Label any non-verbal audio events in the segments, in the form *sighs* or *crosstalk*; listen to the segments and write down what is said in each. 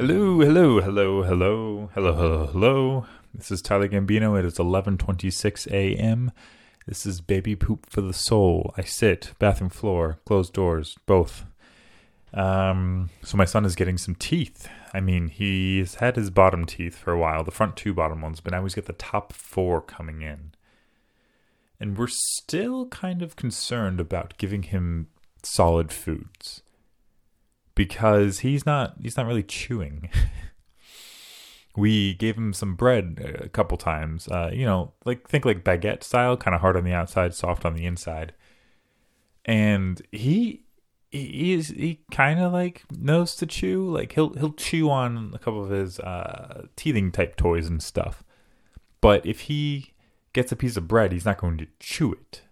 Hello, hello, hello, hello, hello, hello, hello. This is Tyler Gambino. It is 11:26 a.m. This is Baby Poop for the Soul. I sit, bathroom floor, closed doors, both. Um, so my son is getting some teeth. I mean, he's had his bottom teeth for a while, the front two bottom ones, but now he's got the top four coming in. And we're still kind of concerned about giving him solid foods because he's not he's not really chewing. *laughs* we gave him some bread a couple times. Uh, you know, like think like baguette style, kind of hard on the outside, soft on the inside. And he he is he kind of like knows to chew. Like he'll he'll chew on a couple of his uh, teething type toys and stuff. But if he gets a piece of bread, he's not going to chew it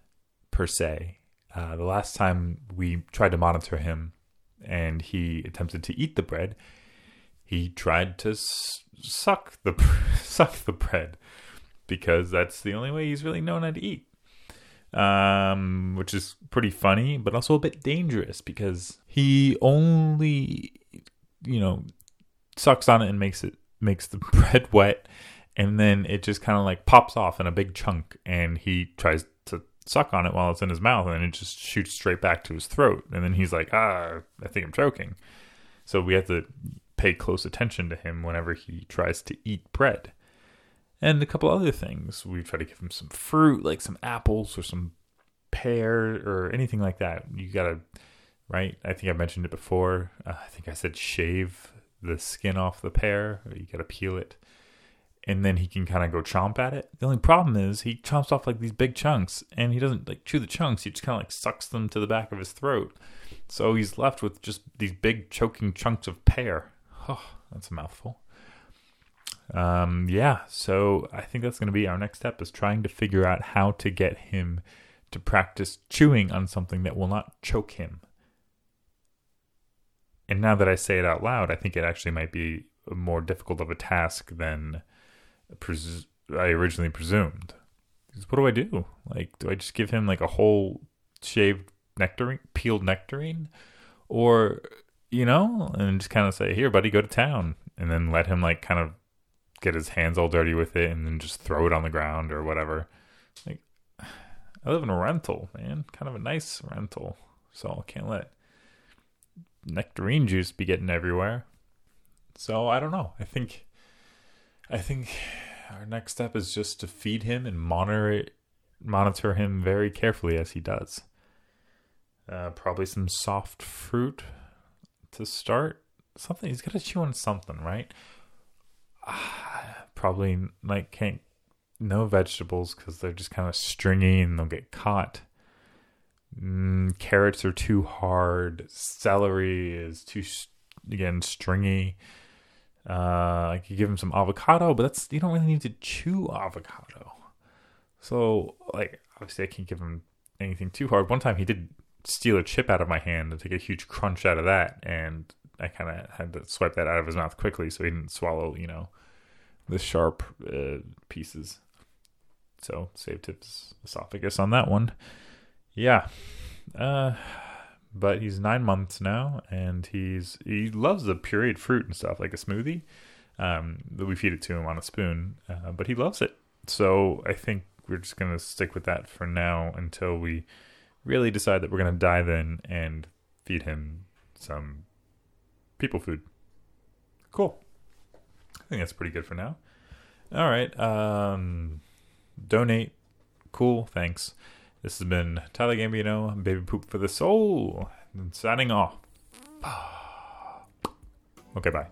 per se. Uh, the last time we tried to monitor him, and he attempted to eat the bread, he tried to suck the *laughs* suck the bread because that's the only way he's really known how to eat. Um, which is pretty funny, but also a bit dangerous because he only, you know, sucks on it and makes it makes the *laughs* bread wet, and then it just kind of like pops off in a big chunk, and he tries suck on it while it's in his mouth, and it just shoots straight back to his throat, and then he's like, ah, I think I'm choking. So we have to pay close attention to him whenever he tries to eat bread. And a couple other things. We try to give him some fruit, like some apples or some pear or anything like that. You gotta, right? I think I mentioned it before. Uh, I think I said shave the skin off the pear. You gotta peel it. And then he can kind of go chomp at it. The only problem is he chomps off like these big chunks and he doesn't like chew the chunks. He just kind of like sucks them to the back of his throat. So he's left with just these big choking chunks of pear. Oh, that's a mouthful. Um, yeah, so I think that's going to be our next step is trying to figure out how to get him to practice chewing on something that will not choke him. And now that I say it out loud, I think it actually might be more difficult of a task than pres- I originally presumed. What do I do? Like, do I just give him like a whole shaved nectarine, peeled nectarine, or you know, and just kind of say, "Here, buddy, go to town," and then let him like kind of get his hands all dirty with it, and then just throw it on the ground or whatever. Like, *sighs* I live in a rental, man, kind of a nice rental, so I can't let nectarine juice be getting everywhere. So I don't know. I think, I think our next step is just to feed him and monitor monitor him very carefully as he does. Uh, probably some soft fruit to start. Something he's got to chew on something, right? *sighs* probably like can't no vegetables because they're just kind of stringy and they'll get caught. Mm, carrots are too hard. Celery is too again stringy. Uh, I could give him some avocado, but that's you don't really need to chew avocado. So like obviously I can't give him anything too hard. One time he did steal a chip out of my hand and take a huge crunch out of that, and I kind of had to swipe that out of his mouth quickly so he didn't swallow, you know, the sharp uh, pieces. So saved his esophagus on that one. Yeah. Uh, but he's nine months now, and he's he loves the pureed fruit and stuff like a smoothie. Um, that we feed it to him on a spoon, uh, but he loves it. So I think we're just gonna stick with that for now until we really decide that we're gonna dive in and feed him some people food. Cool. I think that's pretty good for now. All right. Um, donate. Cool. Thanks. This has been Tyler Gambino, Baby Poop for the Soul, signing off. *sighs* Okay, bye.